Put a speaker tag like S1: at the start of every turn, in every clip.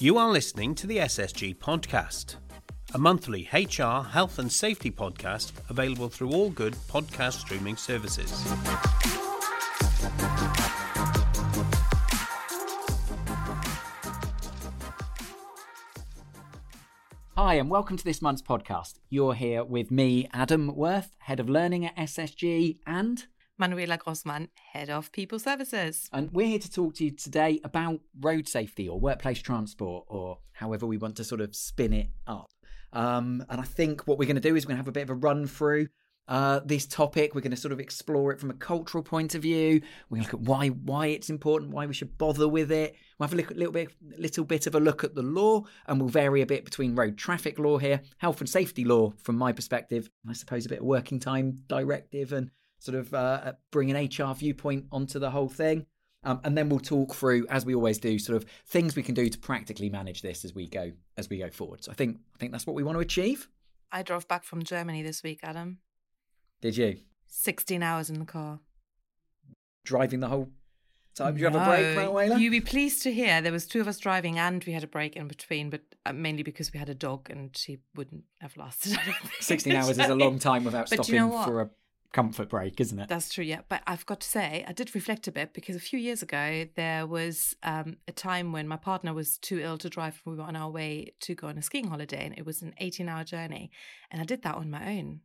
S1: You are listening to the SSG Podcast, a monthly HR, health, and safety podcast available through all good podcast streaming services.
S2: Hi, and welcome to this month's podcast. You're here with me, Adam Worth, Head of Learning at SSG, and
S3: Manuela Grossmann, Head of People Services.
S2: and we're here to talk to you today about road safety or workplace transport, or however we want to sort of spin it up. Um, and I think what we're going to do is we're going to have a bit of a run through uh, this topic. We're going to sort of explore it from a cultural point of view. We're going to look at why why it's important, why we should bother with it. We'll have a look, little bit little bit of a look at the law, and we'll vary a bit between road traffic law here, health and safety law from my perspective. I suppose a bit of working time directive and sort of uh, bring an HR viewpoint onto the whole thing. Um, and then we'll talk through, as we always do, sort of things we can do to practically manage this as we go as we go forward. So I think I think that's what we want to achieve.
S3: I drove back from Germany this week, Adam.
S2: Did you
S3: 16 hours in the car.
S2: driving the whole time? Did you have a break,
S3: No,
S2: Manuela?
S3: You'd be pleased to hear there was two of us driving and we had a break in between, but uh, mainly because we had a dog and she wouldn't have lasted. I don't think.
S2: Sixteen hours is a long time without
S3: But you
S2: stopping
S3: know what?
S2: for a comfort break, isn't it?
S3: That's true, yeah. But I've got to say, I did reflect a bit because a few years ago, there was um, a time when my partner was too ill to drive. And we were on our way to go on a skiing holiday, and it was an 18 hour journey. And I did that on my own,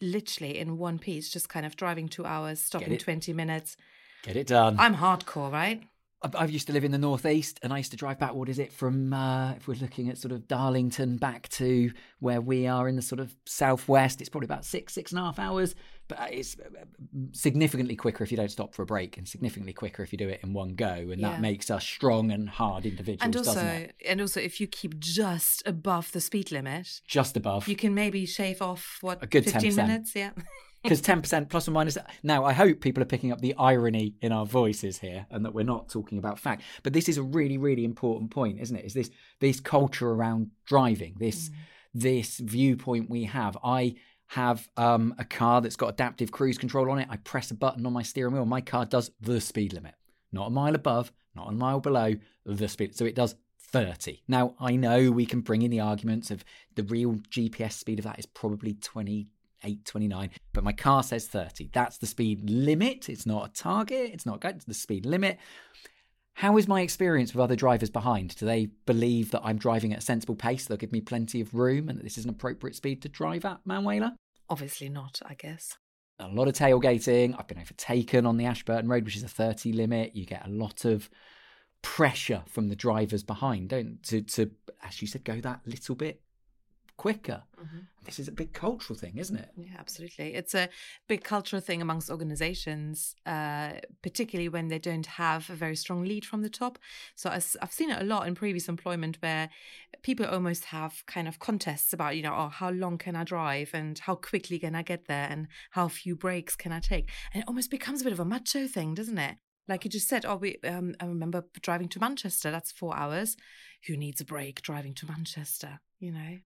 S3: literally in one piece, just kind of driving two hours, stopping 20 minutes.
S2: Get it done.
S3: I'm hardcore, right?
S2: I I used to live in the northeast, and I used to drive back. What is it from? Uh, if we're looking at sort of Darlington back to where we are in the sort of southwest, it's probably about six, six and a half hours. But uh, it's uh, significantly quicker if you don't stop for a break, and significantly quicker if you do it in one go. And
S3: Yeah.
S2: that makes us strong and hard individuals,
S3: And
S2: doesn't
S3: also,
S2: it?
S3: and also, if you keep just above the speed limit,
S2: Just above.
S3: you can maybe shave off what
S2: A good
S3: 15
S2: 10%.
S3: minutes. Yeah.
S2: because 10% plus or minus now i hope people are picking up the irony in our voices here and that we're not talking about fact but this is a really really important point isn't it? Is this this culture around driving this this viewpoint we have. I have um, a car that's got adaptive cruise control on it. I press a button on my steering wheel. My car does the speed limit. Not a mile above not a mile below the speed so it does 30 now i know we can bring in the arguments of the real gps speed of that is probably 20 829 but my car says 30 that's the speed limit. It's not a target. It's not good. It's the speed limit. How is my experience with other drivers behind? Do they believe that i'm driving at a sensible pace they'll give me plenty of room and that this is an appropriate speed to drive at manuela?
S3: Obviously not, I guess.
S2: a lot of tailgating. I've been overtaken on the ashburton road which is a 30 limit. You get a lot of pressure from the drivers behind. Don't to to as you said go that little bit quicker this is a big cultural thing isn't it
S3: Yeah, absolutely. It's a big cultural thing amongst organizations, uh, particularly when they don't have a very strong lead from the top. So as- I've seen it a lot in previous employment where people almost have kind of contests about, you know, oh, how long can I drive and how quickly can I get there and how few breaks can I take? And it almost becomes a bit of a macho thing, doesn't it? Like you just said, oh, we, um, I remember driving to Manchester. That's four hours. Who needs a break driving to Manchester? You know,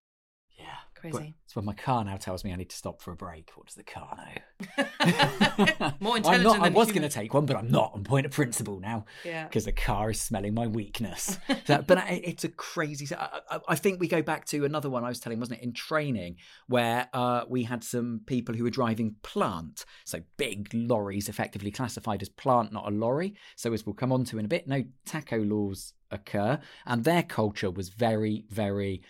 S2: Yeah.
S3: Crazy.
S2: It's when my car now tells me I need to stop for a break. What does the car know?
S3: more intelligent.
S2: not, I was going to take one, but I'm not. I'm point of principle now
S3: Yeah.
S2: because the car is smelling my weakness. So- but I, it's a crazy. I, I, I think we go back to another one I was telling, wasn't it, in training where uh, we had some people who were driving plant, so big lorries, effectively classified as plant, not a lorry. So as we'll come on to in a bit, no tacho laws occur, and their culture was very, very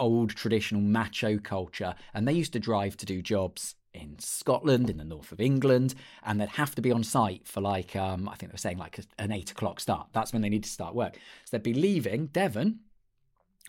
S2: old traditional macho culture and they used to drive to do jobs in Scotland, in the north of England, and they'd have to be on site for like, um, I think they were saying like an eight o'clock start. That's when they need to start work. So they'd be leaving Devon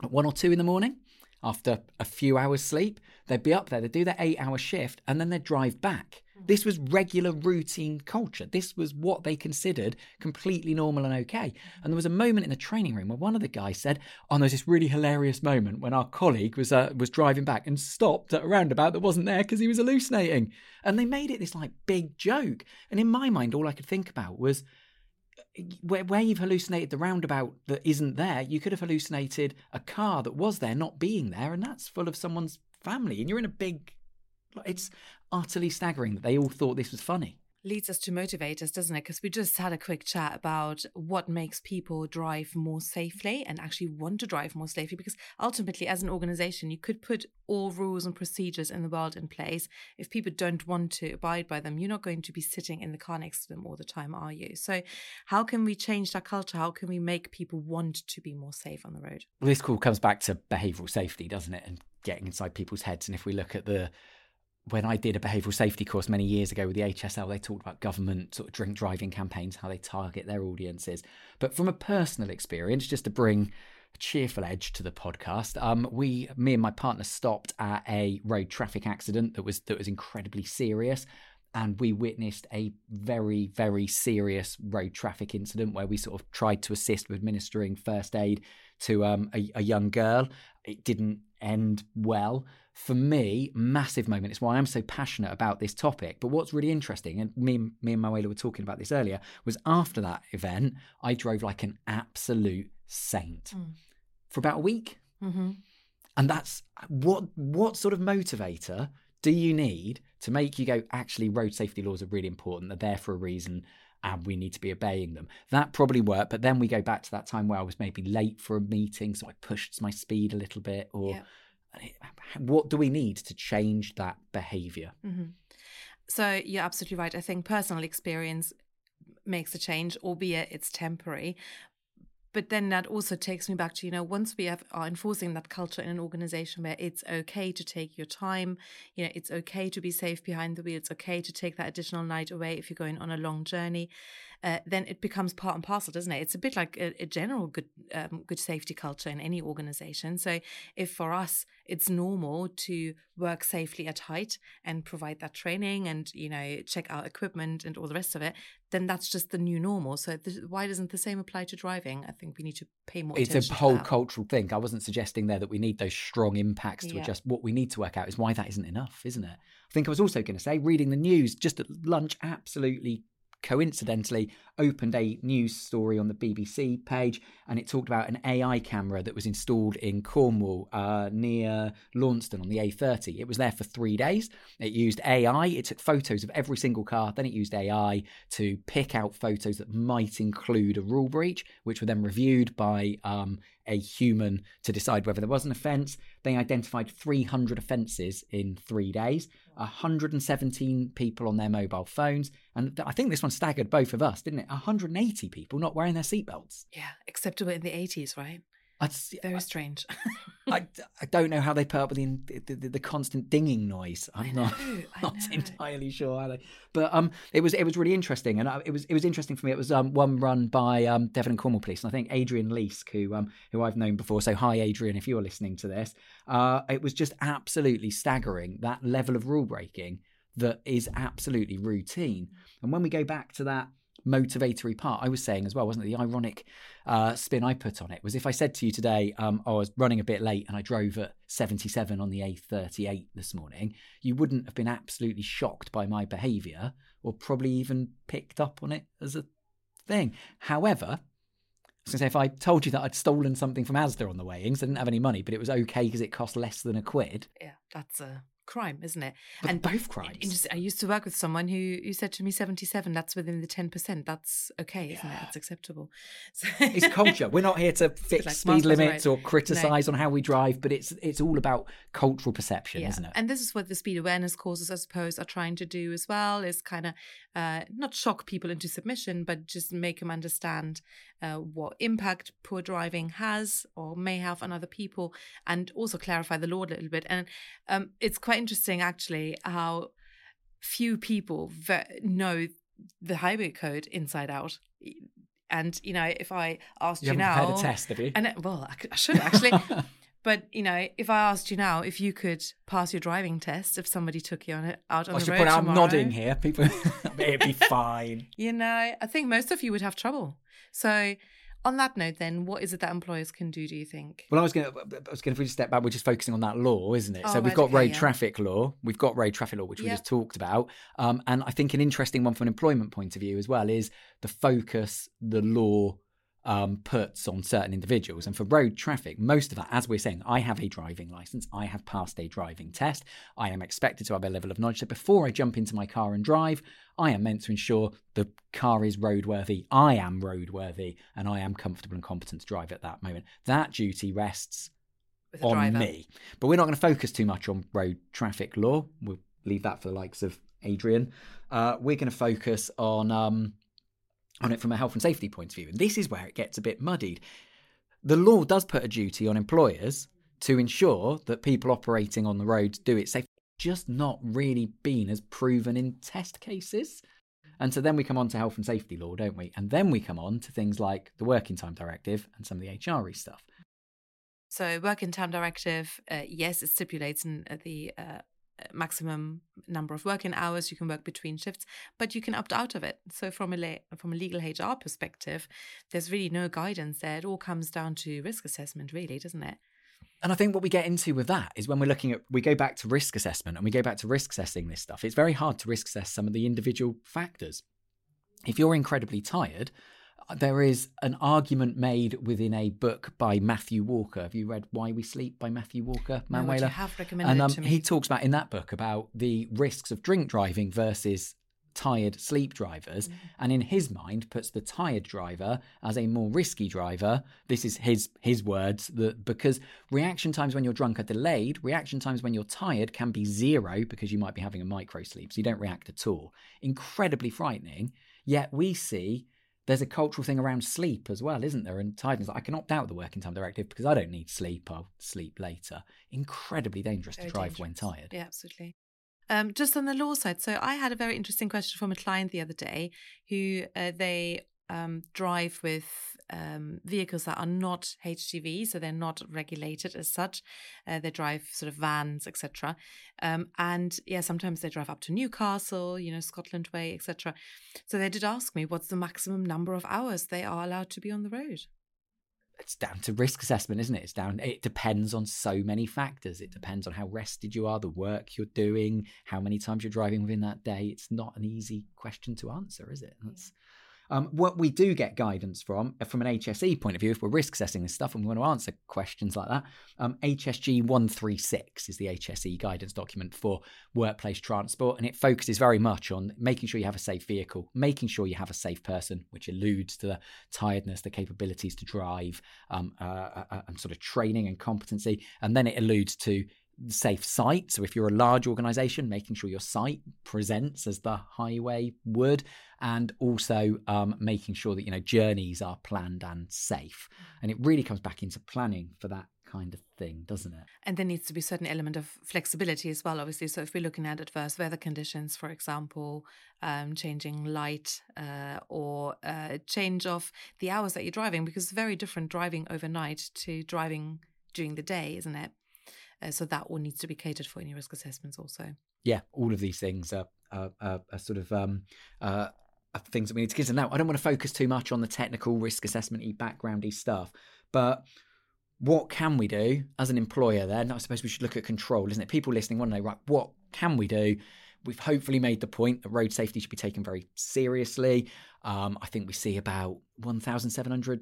S2: at one or two in the morning after a few hours sleep. They'd be up there, they'd do their eight hour shift, and then they'd drive back. This was regular routine culture. This was what they considered completely normal and okay. And there was a moment in the training room where one of the guys said, "Oh, there's this really hilarious moment when our colleague was uh, was driving back and stopped at a roundabout that wasn't there because he was hallucinating." And they made it this like big joke. And in my mind, all I could think about was where, where you've hallucinated the roundabout that isn't there, you could have hallucinated a car that was there not being there, and that's full of someone's family. And you're in a big. It's utterly staggering that they all thought this was funny.
S3: leads us to motivators, doesn't it? Because we just had a quick chat about what makes people drive more safely and actually want to drive more safely. Because ultimately, as an organization, you could put all rules and procedures in the world in place. If people don't want to abide by them, you're not going to be sitting in the car next to them all the time, are you? So, how can we change that culture? How can we make people want to be more safe on the road?
S2: Well, this call comes back to behavioural safety, doesn't it? And getting inside people's heads. And if we look at the when I did a behavioural safety course many years ago with the HSL, they talked about government sort of drink driving campaigns, how they target their audiences. But from a personal experience, just to bring a cheerful edge to the podcast, um, we, me and my partner, stopped at a road traffic accident that was that was incredibly serious, and we witnessed a very very serious road traffic incident where we sort of tried to assist with administering first aid to um, a, a young girl. It didn't end well for me, massive moment. It's why I'm so passionate about this topic. But what's really interesting, and me, me and Manuela were talking about this earlier, was after that event, I drove like an absolute saint mm. for about a week. Mm-hmm. And that's what what sort of motivator do you need to make you go, actually, road safety laws are really important. They're there for a reason and we need to be obeying them. That probably worked. But then we go back to that time where I was maybe late for a meeting. So I pushed my speed a little bit or. What do we need to change that behavior?
S3: Mm-hmm. So you're absolutely right. I think personal experience makes a change, albeit it's temporary. But then that also takes me back to, you know, once we have, are enforcing that culture in an organization where it's okay to take your time, you know, it's okay to be safe behind the wheel, it's okay to take that additional night away if you're going on a long journey uh, then it becomes part and parcel, doesn't it? It's a bit like a, a general good um, good safety culture in any organization. So if for us it's normal to work safely at height and provide that training and you know check out equipment and all the rest of it, then that's just the new normal. So th- why doesn't the same apply to driving? I think we need to pay more.
S2: It's a whole cultural thing. I wasn't suggesting there that we need those strong impacts to yeah. adjust. What we need to work out is why that isn't enough, isn't it? I think I was also going to say reading the news just at lunch absolutely coincidentally opened a news story on the BBC page and it talked about an AI camera that was installed in Cornwall uh, near Launceston on the A30. It was there for three days. It used AI, it took photos of every single car, then it used AI to pick out photos that might include a rule breach, which were then reviewed by um, a human to decide whether there was an offence. They identified 300 offences in three days, 117 people on their mobile phones. And I think this one staggered both of us, didn't it? 180 people not wearing their seatbelts.
S3: Yeah, acceptable in the 80s, right? That's very strange.
S2: I, I don't know how they put up with the the, the constant dinging noise. I'm not not entirely sure how they. But um, it was it was really interesting, and it was it was interesting for me. It was um one run by um Devon and Cornwall Police, and I think Adrian Leisk, who um who I've known before. So hi, Adrian, if you're listening to this. Uh, it was just absolutely staggering that level of rule breaking that is absolutely routine. And when we go back to that motivatory part. I was saying as well, wasn't it? The ironic uh, spin I put on it was if I said to you today, um, I was running a bit late and I drove at 77 on the A38 this morning, you wouldn't have been absolutely shocked by my behaviour or probably even picked up on it as a thing. However, I was going to say, if I told you that I'd stolen something from Asda on the way in, weighings, I didn't have any money, but it was okay because it cost less than a quid.
S3: Yeah, that's a crime, isn't it?
S2: But and both crimes.
S3: I used to work with someone who, who said to me, 77, that's within the 10%. That's okay, isn't yeah. it? That's acceptable.
S2: So, it's culture. We're not here to fix like speed limits right. or criticize no. on how we drive, but it's it's all about cultural perception,
S3: yeah.
S2: isn't it?
S3: And this is what the speed awareness courses, I suppose, are trying to do as well, is kind of uh, not shock people into submission, but just make them understand uh, what impact poor driving has or may have on other people, and also clarify the law a little bit. And um, it's quite interesting, actually, how few people know the highway code inside out. And you know, if I asked
S2: you,
S3: you now,
S2: had a test, have you?
S3: And well, I, I should actually. But you know, if I asked you now if you could pass your driving test if somebody took you on it out on I the road
S2: tomorrow,
S3: I'm
S2: nodding here. People, it'd be fine.
S3: You know, I think most of you would have trouble. So, on that note, then, what is it that employers can do? Do you think?
S2: Well, I was going to, I was going to step back. We're just focusing on that law, isn't it? Oh, so we've got okay, road yeah. traffic law, we've got road traffic law, which we just talked about, um, and I think an interesting one from an employment point of view as well is the focus the law um, puts on certain individuals. And for road traffic, most of that, as we're saying, I have a driving license, I have passed a driving test, I am expected to have a level of knowledge. that before I jump into my car and drive, I am meant to ensure the car is roadworthy, I am roadworthy, and I am comfortable and competent to drive at that moment. That duty rests on
S3: driver.
S2: me. But we're not going to focus too much on road traffic law. We'll leave that for the likes of Adrian. Uh, we're going to focus on um, on it from a health and safety point of view. And this is where it gets a bit muddied. The law does put a duty on employers to ensure that people operating on the roads do it safe, just not really been as proven in test cases. And so then we come on to health and safety law, don't we? And then we come on to things like the working time directive and some of the HRE stuff.
S3: So, working time directive, uh, yes, it stipulates in, uh, the uh, maximum number of working hours you can work between shifts, but you can opt out of it. So, from a la- from a legal HR perspective, there's really no guidance there. It all comes down to risk assessment, really, doesn't it?
S2: And I think what we get into with that is when we're looking at, we go back to risk assessment and we go back to risk assessing this stuff. It's very hard to risk assess some of the individual factors. If you're incredibly tired, there is an argument made within a book by Matthew Walker. Have you read Why We Sleep by Matthew Walker?
S3: No, but you have recommended
S2: and um,
S3: it to me.
S2: he talks about in that book about the risks of drink driving versus tired sleep drivers
S3: Mm.
S2: and in his mind puts the tired driver as a more risky driver this is his his words that because reaction times when you're drunk are delayed reaction times when you're tired can be zero because you might be having a micro sleep so you don't react at all incredibly frightening yet we see there's a cultural thing around sleep as well, isn't there? And tiredness. I can opt out of the working time directive because I don't need sleep. I'll sleep later. Incredibly dangerous
S3: Very
S2: to drive when tired.
S3: Yeah, absolutely. Um, just on the law side, so I had a very interesting question from a client the other day who uh, they um, drive with um, vehicles that are not HGV, so they're not regulated as such. Uh, they drive sort of vans, etc. Um, and yeah, sometimes they drive up to Newcastle, you know, Scotland way, etc. So they did ask me what's the maximum number of hours they are allowed to be on the road.
S2: It's down to risk assessment, isn't it? It's down. It depends on so many factors. It depends on how rested you are, the work you're doing, how many times you're driving within that day. It's not an easy question to answer, is it? That's um, what we do get guidance from, uh, from an HSE point of view, if we're risk assessing this stuff and we want to answer questions like that, um, HSG 136 is the HSE guidance document for workplace transport. And it focuses very much on making sure you have a safe vehicle, making sure you have a safe person, which alludes to the tiredness, the capabilities to drive, um, uh, uh, uh, and sort of training and competency. And then it alludes to safe site. So if you're a large organization, making sure your site presents as the highway would, and also um, making sure that you know journeys are planned and safe. And it really comes back into planning for that kind of thing, doesn't it?
S3: And there needs to be certain element of flexibility as well, obviously. So if we're looking at adverse weather conditions, for example, um, changing light uh, or uh, change of the hours that you're driving, because it's very different driving overnight to driving during the day, isn't it? Uh, so that all needs to be catered for in your risk assessments also.
S2: Yeah, all of these things are, are, are, are sort of um, uh, things that we need to consider. Now, I don't want to focus too much on the technical risk assessment backgroundy stuff, but what can we do as an employer then? I suppose we should look at control, isn't it? People listening want to know, right, what can we do? We've hopefully made the point that road safety should be taken very seriously. Um, I think we see about 1,700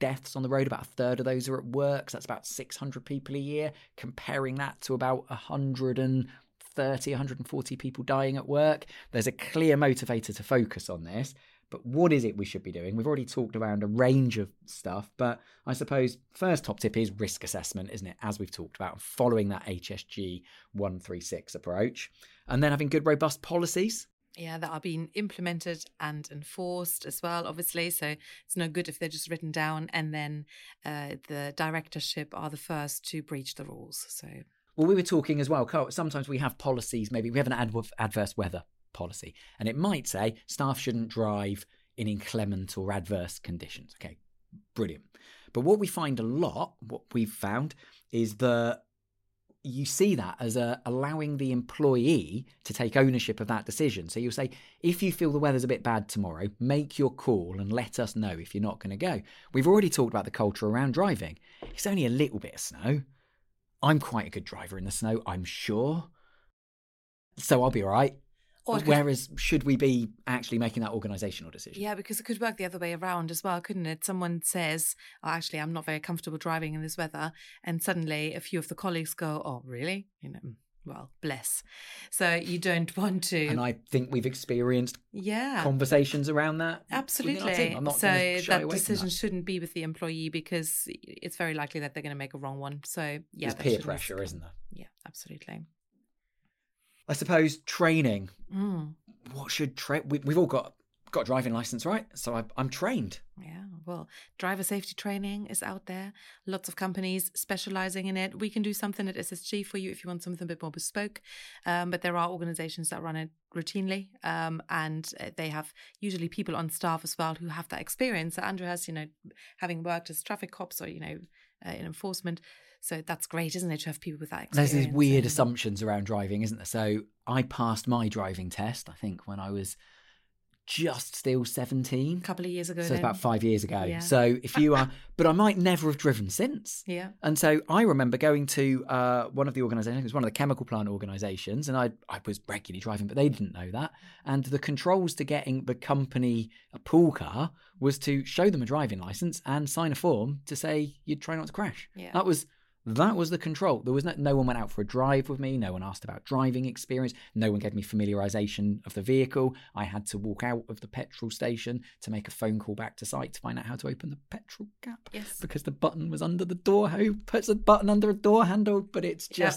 S2: deaths on the road. About a third of those are at work. So that's about 600 people a year. Comparing that to about 130, 140 people dying at work. There's a clear motivator to focus on this. But what is it we should be doing? We've already talked around a range of stuff, but I suppose first top tip is risk assessment, isn't it? As we've talked about, following that HSG 136 approach, and then having good, robust policies.
S3: Yeah, that are being implemented and enforced as well, obviously. So it's no good if they're just written down and then uh, the directorship are the first to breach the rules. So
S2: Well, we were talking as well. Carl, Sometimes we have policies. Maybe we have an adv- adverse weather policy, and it might say staff shouldn't drive in inclement or adverse conditions. Okay, brilliant. But what we find a lot, what we've found, is that you see that as a, allowing the employee to take ownership of that decision. So you'll say, if you feel the weather's a bit bad tomorrow, make your call and let us know if you're not going to go. We've already talked about the culture around driving. It's only a little bit of snow. I'm quite a good driver in the snow, I'm sure. So I'll be all right.
S3: Or it could-
S2: Whereas, should we be actually making that organisational decision?
S3: Yeah, because it could work the other way around as well, couldn't it? Someone says, oh, actually, I'm not very comfortable driving in this weather. And suddenly a few of the colleagues go, oh, really? You know, mm, well, bless. So you don't want to.
S2: And I think we've experienced
S3: yeah.
S2: conversations around that. within our team.
S3: Absolutely.
S2: I'm not
S3: so that decision
S2: that.
S3: shouldn't be with the employee because it's very likely that they're going to make a wrong one. So yeah,
S2: There's peer pressure, isn't there?
S3: Yeah, absolutely.
S2: I suppose training.
S3: Mm.
S2: What should tra- we, We've all got got a driving license, right? So I, I'm trained.
S3: Yeah, well, driver safety training is out there. Lots of companies specializing in it. We can do something at SSG for you if you want something a bit more bespoke. Um, but there are organizations that run it routinely, um, and uh, they have usually people on staff as well who have that experience. So Andrew has, you know, having worked as traffic cops or you know uh, in enforcement. So that's great, isn't it, to have people with that
S2: There's these weird assumptions around driving, isn't there? So I passed my driving test, I think, when I was just still 17.
S3: a couple of years ago.
S2: So it's
S3: then.
S2: about five years ago.
S3: Yeah.
S2: So if you are, but I might never have driven since.
S3: Yeah.
S2: And so I remember going to uh, one of the organisations, it was one of the chemical plant organisations, and I, I was regularly driving, but they didn't know that. And the controls to getting the company a pool car was to show them a driving licence and sign a form to say you'd try not to crash.
S3: Yeah.
S2: That was that was the control. There was no, no one went out for a drive with me. No one asked about driving experience. No one gave me familiarisation of the vehicle. I had to walk out of the petrol station to make a phone call back to site to find out how to open the petrol cap
S3: Yes.
S2: because the button was under the door. Who puts a button under a door handle? But it's
S3: Yeah.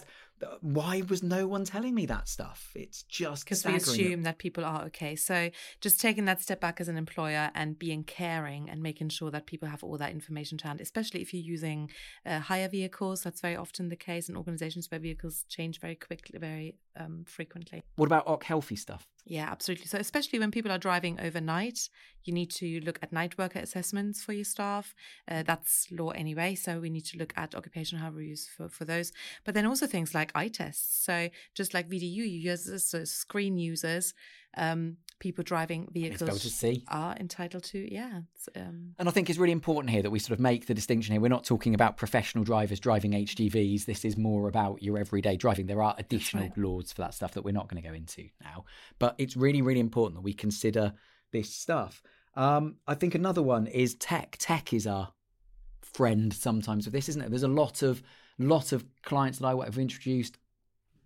S2: Why was no one telling me that stuff? It's just
S3: because we assume that people are okay. So just taking that step back as an employer and being caring and making sure that people have all that information to hand, especially if you're using uh, higher vehicles. That's very often the case in organizations where vehicles change very quickly, very um, frequently.
S2: What about OC healthy stuff?
S3: Yeah, absolutely. So, especially when people are driving overnight, you need to look at night worker assessments for your staff. Uh, that's law anyway. So, we need to look at occupational health reviews for, for those. But then also things like eye tests. So, just like VDU users, so screen users, um, people driving vehicles are entitled to, yeah. Um,
S2: And I think it's really important here that we sort of make the distinction here. We're not talking about professional drivers driving HGVs. This is more about your everyday driving. There are additional
S3: right.
S2: laws for that stuff that we're not going to go into now. But it's really, really important that we consider this stuff. Um, I think another one is tech. Tech is our friend sometimes with this, isn't it? There's a lot of lot of clients that I have introduced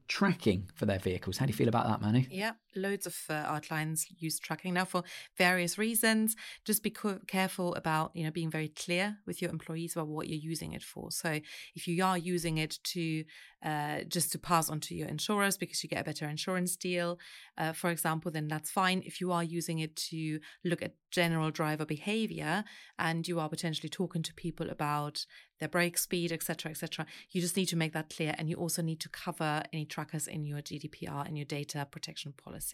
S2: tracking for their vehicles. How do you feel about that, Manu?
S3: Yeah, loads of uh, our clients use tracking now for various reasons. Just be co- careful about you know being very clear with your employees about what you're using it for. So if you are using it to uh, just to pass on to your insurers because you get a better insurance deal, uh, for example, then that's fine. If you are using it to look at general driver behavior and you are potentially talking to people about their brake speed, etc., etc., you just need to make that clear, and you also need to cover any trackers in your GDPR and your data protection policy.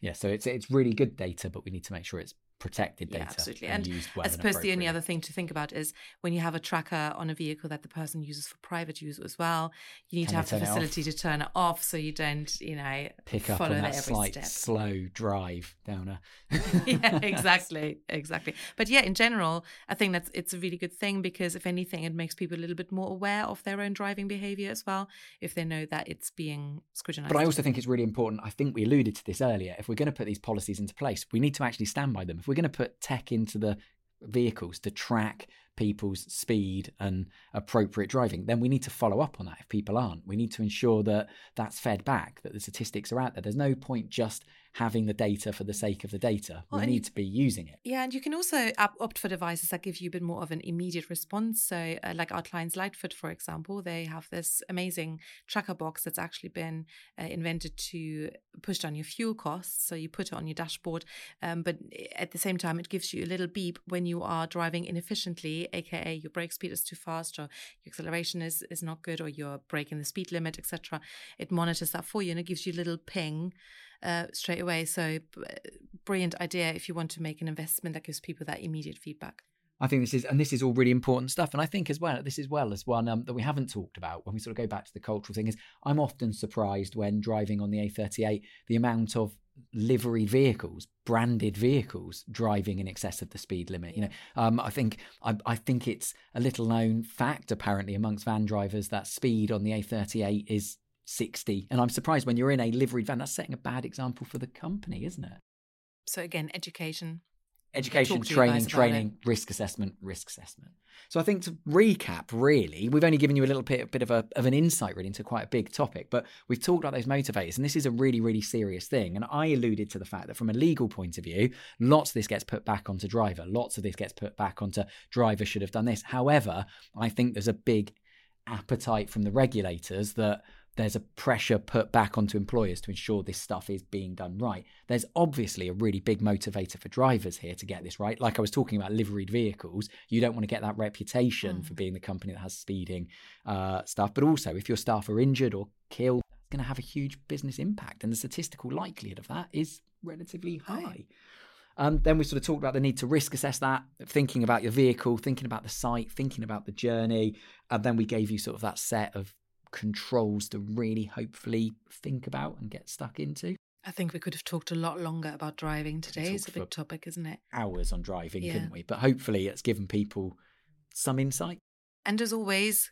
S2: Yeah, so it's it's really good data, but we need to make sure it's protected
S3: Yeah,
S2: data
S3: absolutely.
S2: and,
S3: And
S2: used well.
S3: I suppose the only other thing to think about is when you have a tracker on a vehicle that the person uses for private use as well, you need
S2: Can
S3: to have the
S2: turn it off?
S3: facility to turn it off so you don't, you know,
S2: pick up
S3: follow
S2: on that
S3: every
S2: slight
S3: step.
S2: slow drive down a.
S3: yeah, exactly, exactly. But yeah, in general, I think that's it's a really good thing because if anything, it makes people a little bit more aware of their own driving behavior as well, if they know that it's being scrutinized.
S2: But I also think it's really important. I think we alluded to this earlier. If we're going to put these policies into place, we need to actually stand by them. We're going to put tech into the vehicles to track people's speed and appropriate driving, then we need to follow up on that if people aren't. We need to ensure that that's fed back, that the statistics are out there. There's no point just having the data for the sake of the data.
S3: Well,
S2: we need to be using it.
S3: Yeah, and you can also op- opt for devices that give you a bit more of an immediate response. So, uh, like our clients, Lightfoot, for example, they have this amazing tracker box that's actually been uh, invented to push down your fuel costs. So you put it on your dashboard, um, but at the same time, it gives you a little beep when you are driving inefficiently, aka your brake speed is too fast, or your acceleration is is not good, or you're breaking the speed limit, etc. It monitors that for you, and it gives you a little ping uh, straight away. So, brilliant idea if you want to make an investment that gives people that immediate feedback.
S2: I think this is, and this is all really important stuff. And I think as well, this is well as one um, that we haven't talked about when we sort of go back to the cultural thing is I'm often surprised when driving on the A38 the amount of livery vehicles, branded vehicles, driving in excess of the speed limit. You know, um, I think I, I think it's a little known fact apparently amongst van drivers that speed on the A38 is 60. And I'm surprised when you're in a liveried van, that's setting a bad example for the company, isn't it?
S3: So again, education.
S2: Education, training, training, risk assessment, risk assessment. So I think to recap, really, we've only given you a little bit, bit of a of an insight really into quite a big topic, but we've talked about those motivators, and this is a really, really serious thing. And I alluded to the fact that from a legal point of view, lots of this gets put back onto driver, lots of this gets put back onto driver should have done this. However, I think there's a big appetite from the regulators that there's a pressure put back onto employers to ensure this stuff is being done right. There's obviously a really big motivator for drivers here to get this right. Like I was talking about liveried vehicles, you don't want to get that reputation
S3: Mm.
S2: for being the company that has speeding uh, stuff. But also, if your staff are injured or killed, it's going to have a huge business impact, and the statistical likelihood of that is relatively
S3: High.
S2: high. Um, then we sort of talked about the need to risk assess that, thinking about your vehicle, thinking about the site, thinking about the journey. And then we gave you sort of that set of controls to really hopefully think about and get stuck into.
S3: I think we could have talked a lot longer about driving today. It's a big topic, isn't it?
S2: Hours on driving,
S3: Yeah.
S2: couldn't we? But hopefully it's given people some insight.
S3: And as always,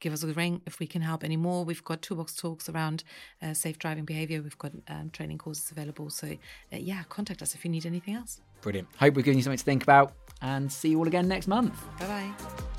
S3: give us a ring if we can help any more. We've got toolbox talks around uh, safe driving behavior. We've got um, training courses available. So, uh, yeah, contact us if you need anything else.
S2: Brilliant. Hope we've given you something to think about and see you all again next month.
S3: Bye bye.